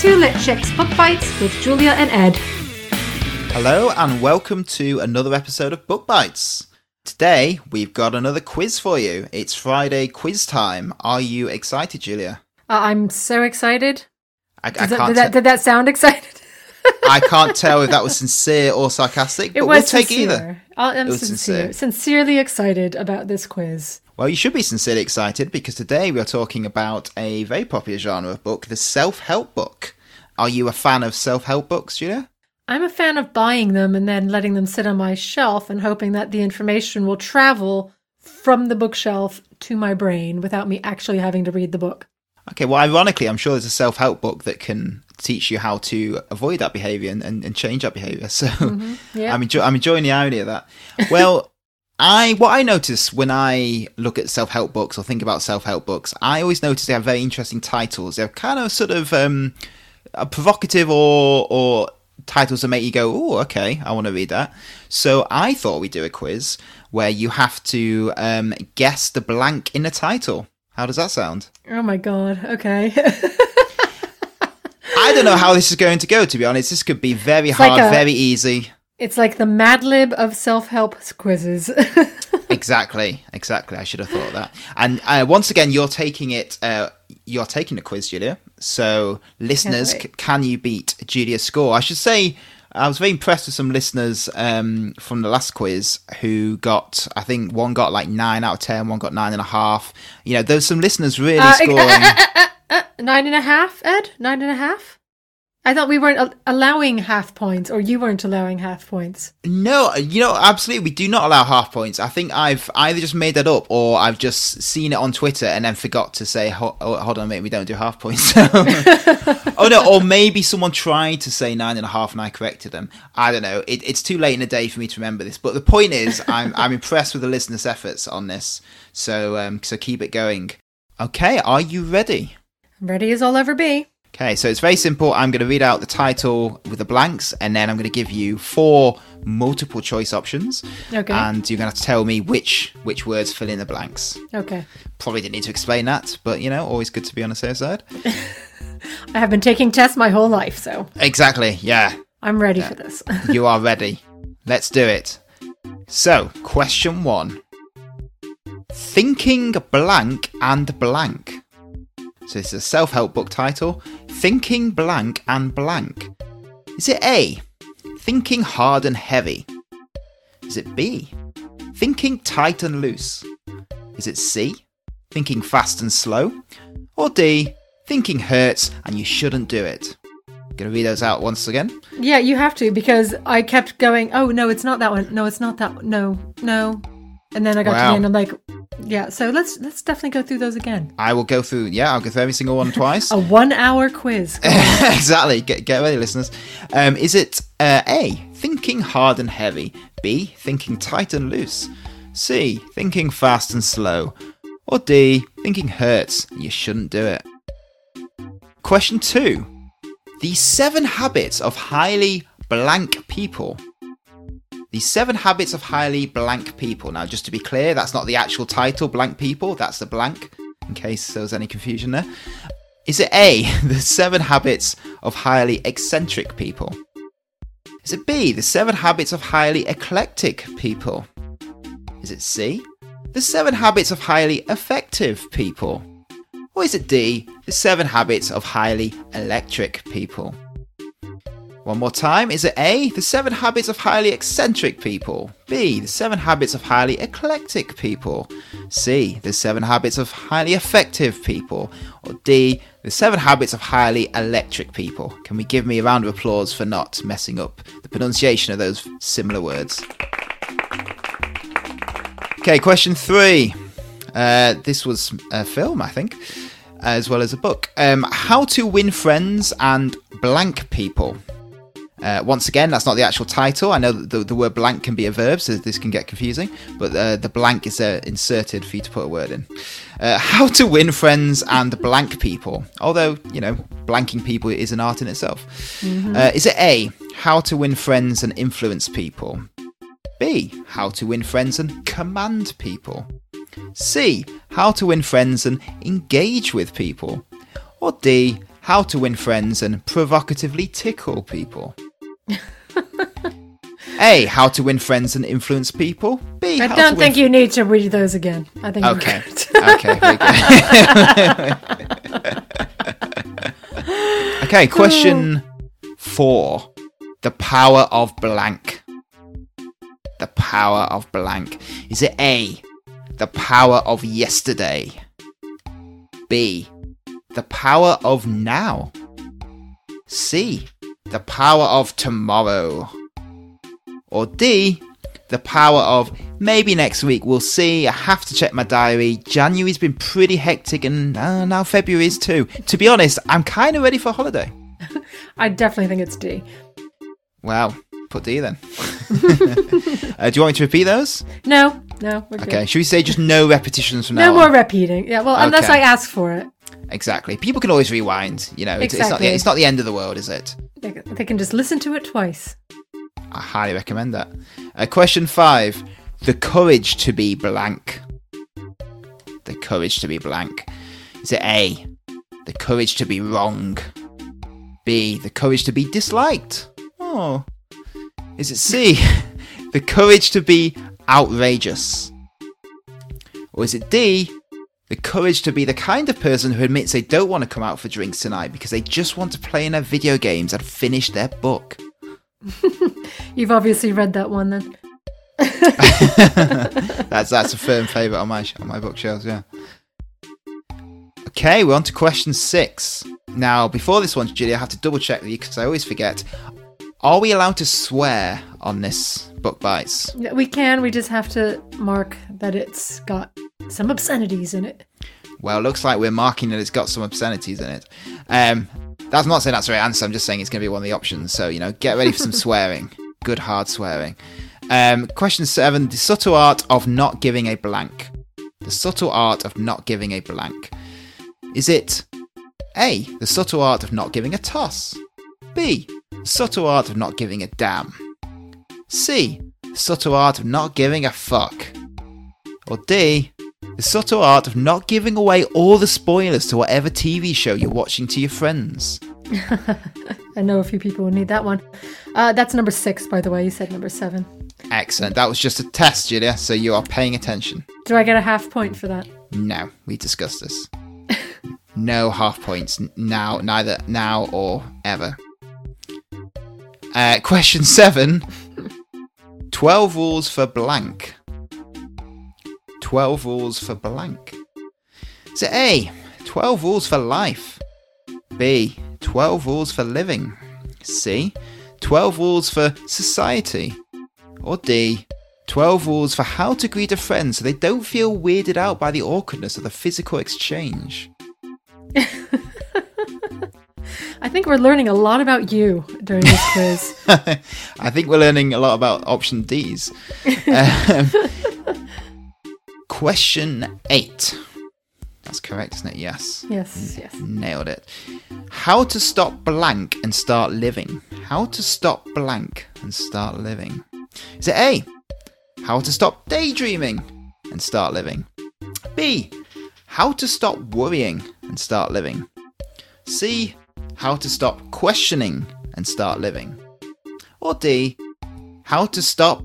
Two Lit Chicks Book Bites with Julia and Ed. Hello, and welcome to another episode of Book Bites. Today, we've got another quiz for you. It's Friday quiz time. Are you excited, Julia? Uh, I'm so excited. I, I Did that, can't. did, that, did that sound excited? I can't tell if that was sincere or sarcastic, but It we'll was take sincere. either. I am sincere. sincere. Sincerely excited about this quiz. Well, you should be sincerely excited because today we are talking about a very popular genre of book, the self-help book. Are you a fan of self-help books, Julia? I'm a fan of buying them and then letting them sit on my shelf and hoping that the information will travel from the bookshelf to my brain without me actually having to read the book. Okay, well, ironically, I'm sure there's a self help book that can teach you how to avoid that behavior and, and, and change that behavior. So Yeah. I'm, enjoy- I'm enjoying the irony of that. Well, I what I notice when I look at self help books or think about self help books, I always notice they have very interesting titles. They're kind of sort of um, provocative or or titles that make you go, "Oh, okay, I want to read that." So I thought we'd do a quiz where you have to um, guess the blank in the title. How does that sound? oh my god. Okay. I don't know how this is going to go. To be honest, this could be very like hard, a- very easy. it's like the Mad Lib of self-help quizzes. Exactly, exactly. I should have thought of that. And uh, once again, you're taking it. Uh, you're taking the quiz, Julia. So, listeners, c- can you beat Julia's score? I should say. I was very impressed with some listeners um, from the last quiz who got, I think one got like nine out of ten, one got nine and a half. You know, there's some listeners really Uh, scoring. Uh, nine and a half, Ed? Nine and a half? I thought we weren't al- allowing half points, or you weren't allowing half points. No, you know, absolutely, we do not allow half points. I think I've either just made that up or I've just seen it on Twitter and then forgot to say, oh, hold on a minute, we don't do half points. oh no, or maybe someone tried to say nine and a half and I corrected them. I don't know. It, it's too late in the day for me to remember this. But the point is, I'm, I'm impressed with the listeners' efforts on this. So, um, so keep it going. Okay, are you ready? Ready as I'll ever be. Okay, so it's very simple. I'm going to read out the title with the blanks, and then I'm going to give you four multiple choice options. Okay. And you're going to have to tell me which which words fill in the blanks. Okay. Probably didn't need to explain that, but you know, always good to be on the safe side. I have been taking tests my whole life, so exactly. Yeah, I'm ready for this. you are ready. Let's do it. So, question one: Thinking blank and blank. So this is a self-help book title. Thinking blank and blank. Is it A? Thinking hard and heavy. Is it B? Thinking tight and loose. Is it C? Thinking fast and slow. Or D? Thinking hurts and you shouldn't do it. Gonna read those out once again. yeah, you have to because I kept going. Oh no, it's not that one. No, it's not that. One. No, no. And then I got to Wow. the end. I'm like, yeah. So let's let's definitely go through those again. I will go through. Yeah, I'll go through every single one twice. A one-hour quiz. exactly. Get get ready, listeners. Um, is it uh, A. Thinking hard and heavy. B. Thinking tight and loose. C. Thinking fast and slow. Or D. Thinking hurts. You shouldn't do it. Question two. The seven habits of highly blank people. The seven habits of highly blank people. Now, just to be clear, that's not the actual title, blank people. That's the blank, in case there was any confusion there. Is it A, the seven habits of highly eccentric people? Is it B, the seven habits of highly eclectic people? Is it C, the seven habits of highly effective people? Or is it D, the seven habits of highly electric people? One more time. Is it A, the seven habits of highly eccentric people? B, the seven habits of highly eclectic people? C, the seven habits of highly effective people? Or D, the seven habits of highly electric people? Can we give me a round of applause for not messing up the pronunciation of those similar words? Okay, question three. Uh, this was a film, I think, as well as a book. Um, How to Win Friends and Blank People. Uh, once again, that's not the actual title. I know that the, the word blank can be a verb, so this can get confusing, but uh, the blank is uh, inserted for you to put a word in. Uh, how to win friends and blank people. Although, you know, blanking people is an art in itself. Uh, is it A, how to win friends and influence people? B, how to win friends and command people? C, how to win friends and engage with people? Or D, how to win friends and provocatively tickle people? A. How to win friends and influence people. B. I don't think you need to read those again. I think. Okay. okay. okay. Question four. The power of blank. The power of blank. Is it A? The power of yesterday. B. The power of now. C. The power of tomorrow. Or D. The power of maybe next week. We'll see. I have to check my diary. January's been pretty hectic and uh, now February is too. To be honest, I'm kind of ready for a holiday. I definitely think it's D. Well, put D then. uh, do you want me to repeat those? No, no, we're good. Okay. Should we say just no repetitions from No now No more on? repeating. Yeah, well, unless Okay. I ask for it. Exactly. People can always rewind. You know, it's, it's not the, it's not the end of the world, is it? They, can just listen to it twice. I highly recommend that. Uh, question five: the courage to be blank. The courage to be blank. Is it A? The courage to be wrong. B. The courage to be disliked. Oh. Is it C? the courage to be outrageous. Or is it D? The courage to be the kind of person who admits they don't want to come out for drinks tonight because they just want to play in their video games and finish their book. You've obviously read that one then. that's that's a firm favourite on my on my bookshelves. Yeah. Okay, we're on to question six. Now, before this one, Julie, I have to double check with you because I always forget. Are we allowed to swear on this book bites? We can, we just have to mark that it's got some obscenities in it. Well, looks like we're marking that it's got some obscenities in it. Um, that's not saying that's the right answer. I'm just saying it's going to be one of the options. So you know, get ready for some swearing. Good hard swearing. Um, question seven: the subtle art of not giving a blank. The subtle art of not giving a blank. Is it A. The subtle art of not giving a toss. B. The subtle art of not giving a damn. C. The subtle art of not giving a fuck. Or D. The subtle art of not giving away all the spoilers to whatever TV show you're watching to your friends. I know a few people will need that one. Uh, that's number six, by the way. You said number seven. Excellent. That was just a test, Julia, so you are paying attention. Do I get a half point for that? No, we discussed this. no half points now, neither now or ever. Uh, question seven 12 rules for blank. 12 rules for blank. It A? 12 rules for life. B. 12 rules for living. C. 12 rules for society. Or D. 12 rules for how to greet a friend so they don't feel weirded out by the awkwardness of the physical exchange. I think we're learning a lot about you during this quiz. I think we're learning a lot about option D's. Um, question 8. That's correct, isn't it? Yes. yes, yes. Nailed it. How to stop blank and start living. How to stop blank and start living. Is it A? How to stop daydreaming and start living. B. How to stop worrying and start living. C. How to stop questioning and start living. Or D. How to stop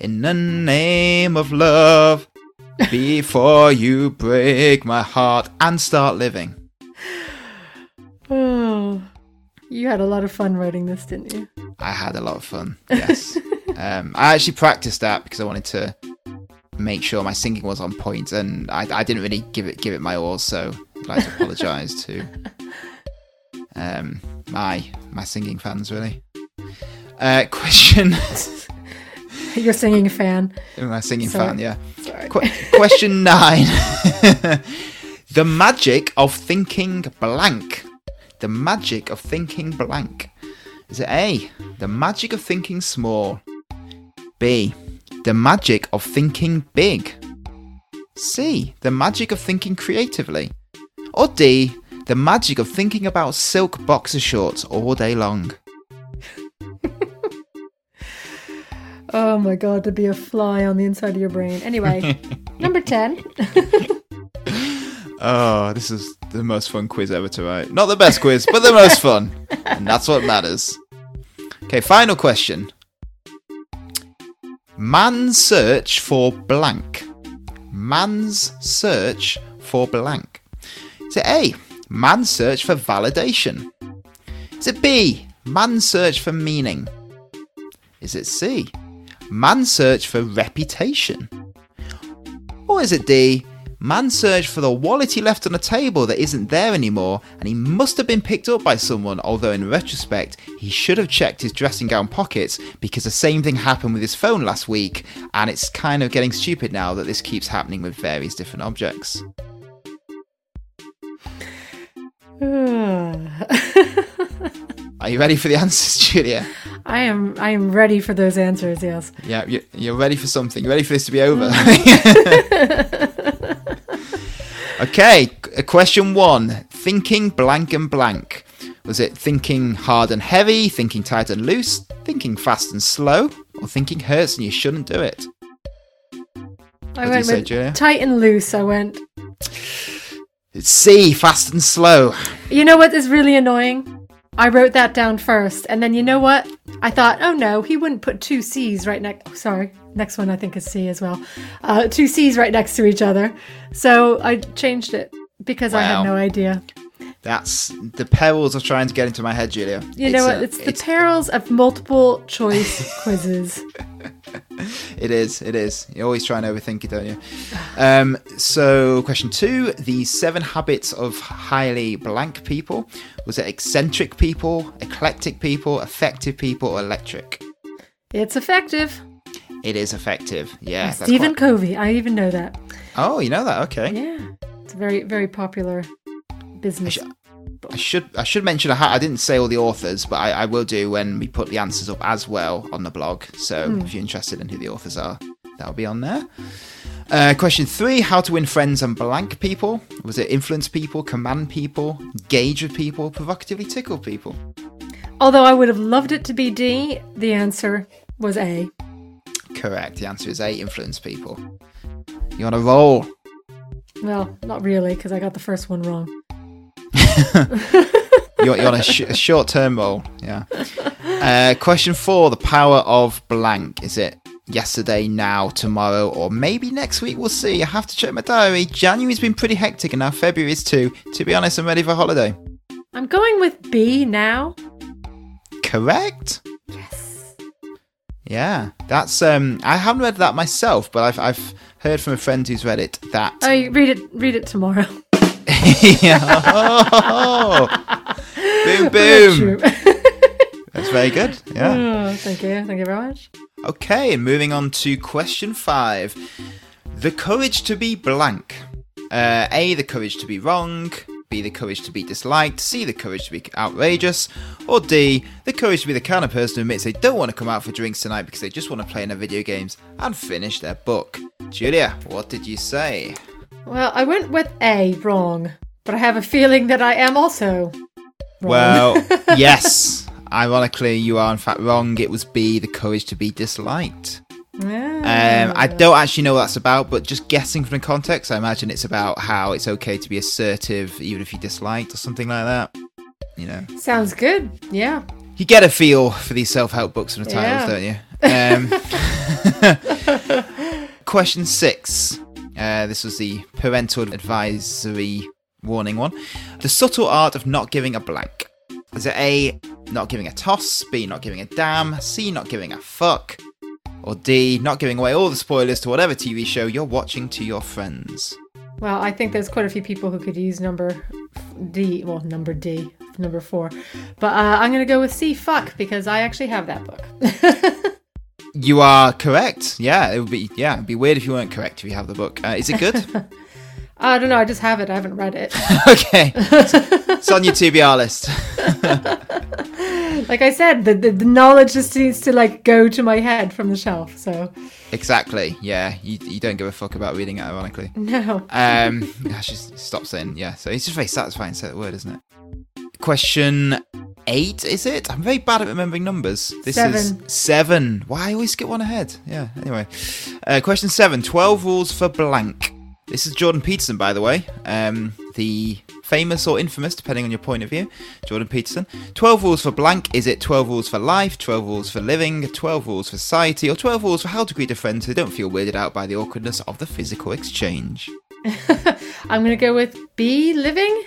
in the name of love before you break my heart and start living. Oh, you had a lot of fun writing this, didn't you? I had a lot of fun. Yes. um, I actually practiced that because I wanted to make sure my singing was on point, and I, I didn't really give it give it my all. So I'd like to apologise to um, my my singing fans. Really. Uh, question. You're singing fan. my singing Sorry. fan. Yeah. Sorry. Qu- question nine. the magic of thinking blank. The magic of thinking blank. Is it A? The magic of thinking small. B. The magic of thinking big. C. The magic of thinking creatively. Or D. The magic of thinking about silk boxer shorts all day long. Oh my god, to be a fly on the inside of your brain. Anyway, number 10. Oh, this is the most fun quiz ever to write. Not the best quiz, but the most fun. And that's what matters. Okay, final question. Man's search for blank. Man's search for blank. Is it A? Man's search for validation. Is it B? Man's search for meaning. Is it C? Man's search for reputation. Or is it D? Man searched for the wallet he left on a table that isn't there anymore, and he must have been picked up by someone, although in retrospect, he should have checked his dressing gown pockets because the same thing happened with his phone last week, and it's kind of getting stupid now that this keeps happening with various different objects. Are you ready for the answers, Julia? I am I am ready for those answers, yes. Yeah, you- you're ready for something. You're ready for this to be over. Mm. okay, uh, question one. Thinking blank and blank. Was it thinking hard and heavy, thinking tight and loose, thinking fast and slow, or thinking hurts and you shouldn't do it? I you went say, with Julia? tight and loose. I went. It's C, fast and slow. You know what is really annoying? I wrote that down first, and then you know what? I thought, oh no, he wouldn't put two C's right next. Sorry, next one I think is C as well. Uh, two C's right next to each other. So I changed it because I had no idea. That's the perils of trying to get into my head, Julia. You know It's, what? uh, It's the perils of multiple choice quizzes. It is. It is. You always try and overthink it, don't you? Um, so, question two: the seven habits of highly blank people. Was it eccentric people, eclectic people, effective people, or electric? It's effective. It is effective. Yeah. that's Stephen quite- Covey. I even know that. Oh, you know that? Okay. Yeah, it's a very very popular business. I should I should mention I, ha- I didn't say all the authors, but I, I will do when we put the answers up as well on the blog. So if you're interested in who the authors are, that'll be on there. Uh, question three: How to win friends and blank people? Was it influence people, command people, gauge with people, provocatively tickle people? Although I would have loved it to be D, the answer was A. Correct. The answer is A. Influence people. You on a roll? Well, not really, because I got the first one wrong. You're, you're on a, sh- a short-term roll. Yeah. Uh, question four: The power of blank. Is it yesterday, now, tomorrow, or maybe next week? We'll see. I have to check my diary. January's been pretty hectic, and now February is too. To be honest, I'm ready for holiday. I'm going with B now. Correct. Yes. Yeah, that's. Um, I haven't read that myself, but I've I've heard from a friend who's read it that. Oh, read it. Read it tomorrow. yeah. Oh, boom, boom. That's very good. Yeah. Oh, thank you. Thank you very much. Okay, and moving on to question five. The courage to be blank. Uh, A, the courage to be wrong. B, the courage to be disliked. C, the courage to be outrageous. Or D, the courage to be the kind of person who admits they don't want to come out for drinks tonight because they just want to play in their video games and finish their book. Julia, what did you say? Well, I went with A wrong, but I have a feeling that I am also wrong. Well, yes. Ironically, you are in fact wrong. It was B, the courage to be disliked. Um, I don't actually know what that's about, but just guessing from the context, I imagine it's about how it's okay to be assertive even if you're disliked or something like that. You know, Sounds good. Yeah. you get a feel for these self-help books and the titles, Yeah. don't you? Um, question six. Uh, this was the parental advisory warning one. The subtle art of not giving a blank. Is it A, not giving a toss, B, not giving a damn, C, not giving a fuck, or D, not giving away all the spoilers to whatever TV show you're watching to your friends? Well, I think there's quite a few people who could use number D. Well, number D, number four. But uh, I'm going to go with C. Fuck because I actually have that book. You are correct. Yeah, it would be yeah, it'd be weird if you weren't correct if you have the book. Uh, is it good? I don't know. I just have it. I haven't read it. okay, it's on your TBR list. like I said, the, the the knowledge just needs to like go to my head from the shelf. So Exactly. Yeah, you, you don't give a fuck about reading it, ironically. no. Um, I should stop saying yeah. So it's just very satisfying to say the word, isn't it? Question eight, is it? I'm very bad at remembering numbers. This Seven. is seven. Why I always skip one ahead? Yeah. Anyway, uh, question seven: Twelve rules for blank. This is Jordan Peterson, by the way, um, the famous or infamous, depending on your point of view. Jordan Peterson. 12 rules for blank. Is it 12 rules for life, 12 rules for living, 12 rules for society, or 12 rules for how to greet a friend so they don't feel weirded out by the awkwardness of the physical exchange? I'm going to go with B, living.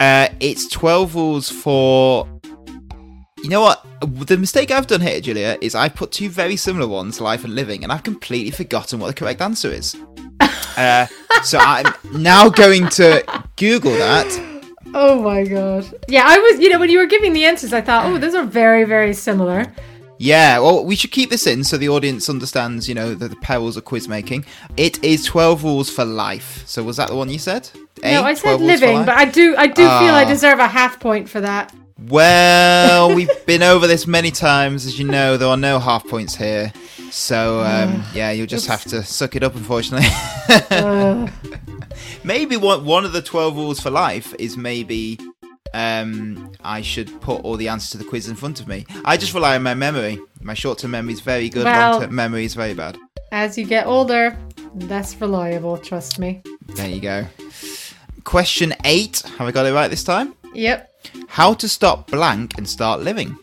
Uh, it's 12 rules for. You know what? The mistake I've done here, Julia, is I've put two very similar ones, life and living, and I've completely forgotten what the correct answer is. uh, so I'm now going to Google that. Oh my god. Yeah, I was, you know, when you were giving the answers, I thought, oh, those are very, very similar. Yeah, well, we should keep this in so the audience understands, you know, the, the perils of quiz making. It is 12 rules for life. So was that the one you said? A, no, I said living, but I do, I do feel I Ah. deserve a half point for that. Well, we've been over this many times. As you know, there are no half points here. So, um, yeah, you'll just have to suck it up, unfortunately. Uh, maybe one, one of the 12 rules for life is maybe um, I should put all the answers to the quiz in front of me. I just rely on my memory. My short term memory is very good, Well- long term memory is very bad. as you get older, less reliable, trust me. There you go. Question eight. Have I got it right this time? Yep. How to stop blank and start living.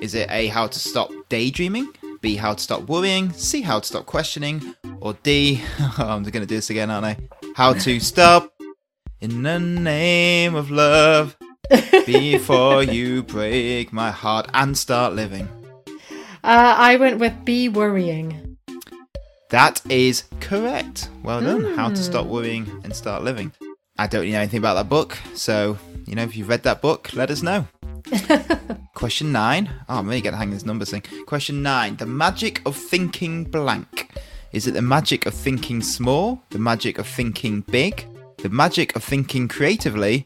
Is it A, how to stop daydreaming? B, how to stop worrying? C, how to stop questioning? Or D, I'm going to do this again, aren't I? How to stop in the name of love before you break my heart and start living. Uh, I went with be worrying. That is correct. Well done. How to stop worrying and start living. I don't know anything about that book, so you know if you've read that book, let us know. Question nine. Oh, I'm really getting the hang of this numbers thing. Question nine. The magic of thinking blank. Is it the magic of thinking small, the magic of thinking big, the magic of thinking creatively,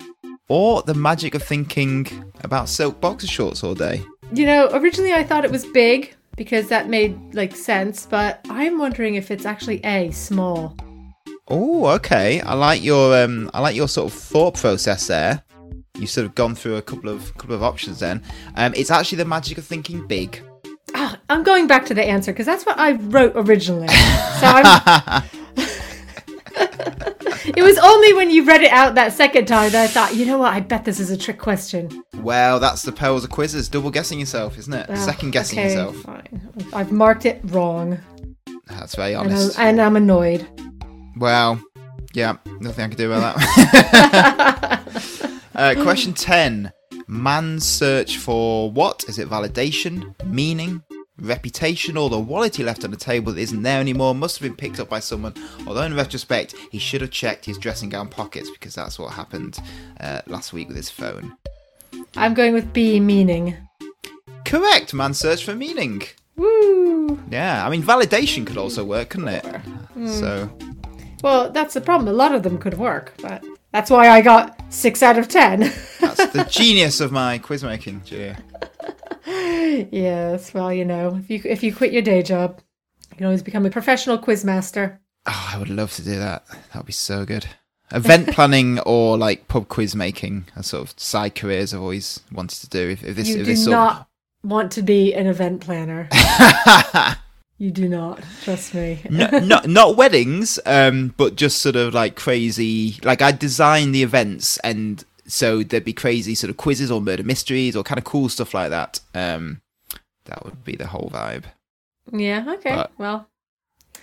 or the magic of thinking about silk boxer shorts all day? You know, originally I thought it was big because that made like sense, but I'm wondering if it's actually A, small. Oh, okay. I like your um, I like your sort of thought process there. You've sort of gone through a couple of couple of options then. Um, it's actually the magic of thinking big. Ah, I'm going back to the answer because that's what I wrote originally. So I'm. it was only when you read it out that second time that I thought, you know what? I bet this is a trick question. Well, that's the perils of quizzes. Double guessing yourself, isn't it? Ah, Second guessing okay, yourself. Fine. I've marked it wrong, That's very honest. and I'm annoyed. Well, yeah, nothing I can do about that. uh, question 10. Man's search for what? Is it validation, meaning, reputation, or the wallet he left on the table that isn't there anymore must have been picked up by someone, although in retrospect, he should have checked his dressing gown pockets because that's what happened uh, last week with his phone. I'm going with B, meaning. Correct, man, search for meaning. Woo! Yeah, I mean, validation could also work, couldn't it? So, Well, that's the problem. A lot of them could work, but that's why I got six out of ten. that's the genius of my quiz making, Julia. Yes, well, you know, if you if you quit your day job, you can always become a professional quiz master. Oh, I would love to do that. That would be so good. Event planning or like pub quiz making are sort of side careers I've always wanted to do. If, if this, You if do this not want to be an event planner. You do not. Trust me. no, not not weddings, um, but just sort of like crazy. Like I design the events, and so there'd be crazy sort of quizzes or murder mysteries or kind of cool stuff like that. Um, that would be the whole vibe. Yeah. Okay. But- well,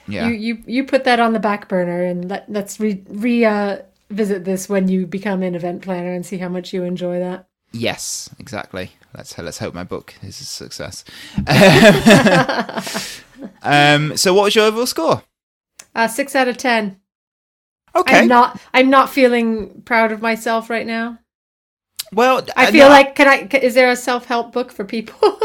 Yeah. you you you put that on the back burner, and let let's re re uh, visit this when you become an event planner and see how much you enjoy that. Yes, exactly. Let's let's hope my book is a success. um, so, what was your overall score? Uh, six out of ten. Okay. I'm not. I'm not feeling proud of myself right now. well, I uh, feel no, like can I? Is there a self help book for people?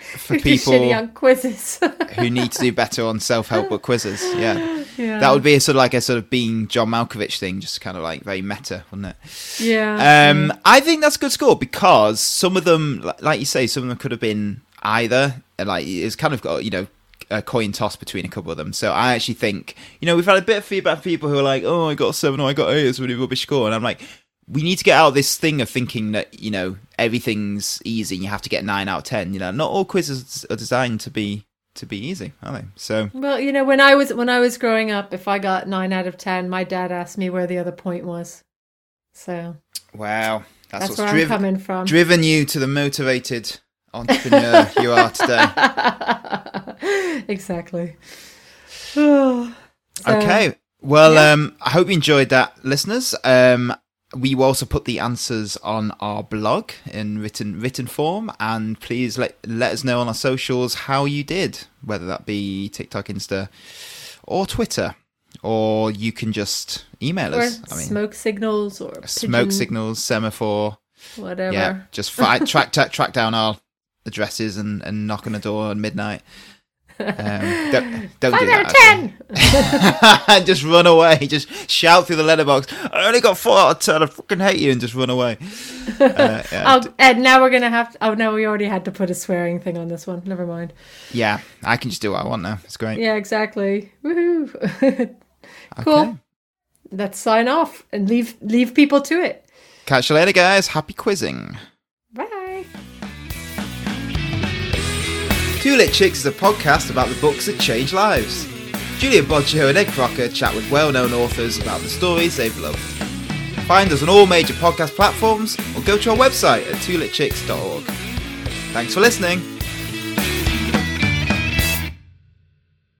for shitty people on quizzes. who need to do better on self help book quizzes. Yeah, yeah. that would be a sort of like a sort of being John Malkovich thing, just kind of like very meta, wouldn't it? Yeah. Um, I think that's a good score because some of them, like you say, some of them could have been either. Like it's kind of got you know a coin toss between a couple of them. So I actually think you know we've had a bit of feedback from people who are like, oh, I got seven or I got eight. It's a really rubbish score, and I'm like. We need to get out of this thing of thinking that you know everything's easy. and You have to get nine out of ten. You know, not all quizzes are designed to be to be easy, are they? So Well, you know, when I was when I was growing up, if I got nine out of ten, my dad asked me where the other point was. So Wow, that's, that's what's where I'm driven coming from. driven you to the motivated entrepreneur you are today. exactly. So- Okay. Well, Yeah. um, I hope you enjoyed that, listeners. Um, we will also put the answers on our blog in written written form, and please let let us know on our socials how you did, whether that be TikTok, Insta, or Twitter, or you can just email Or us. I mean, smoke signals or smoke pigeon, signals, semaphore. whatever. Yeah, just fight, track, track, track down our addresses and, and knock on the door at midnight. Um, don't don't Five do out of ten. just run away. Just shout through the letterbox. I only got four out of ten. I fucking hate you, and just run away. Uh, yeah, Oh, and now we're gonna have. oh no, we already had to put a swearing thing on this one. Never mind. yeah, I can just do what I want now. It's great. Yeah, exactly. Woohoo! Okay. cool. Let's sign off and leave leave people to it. Catch you later, guys. Happy quizzing. Two Lit Chicks is a podcast about the books that change lives. Julia Boggio and Ed Crocker chat with well-known authors about the stories they've loved. Find us on all major podcast platforms or go to our website at twolitchicks.org. Thanks for listening.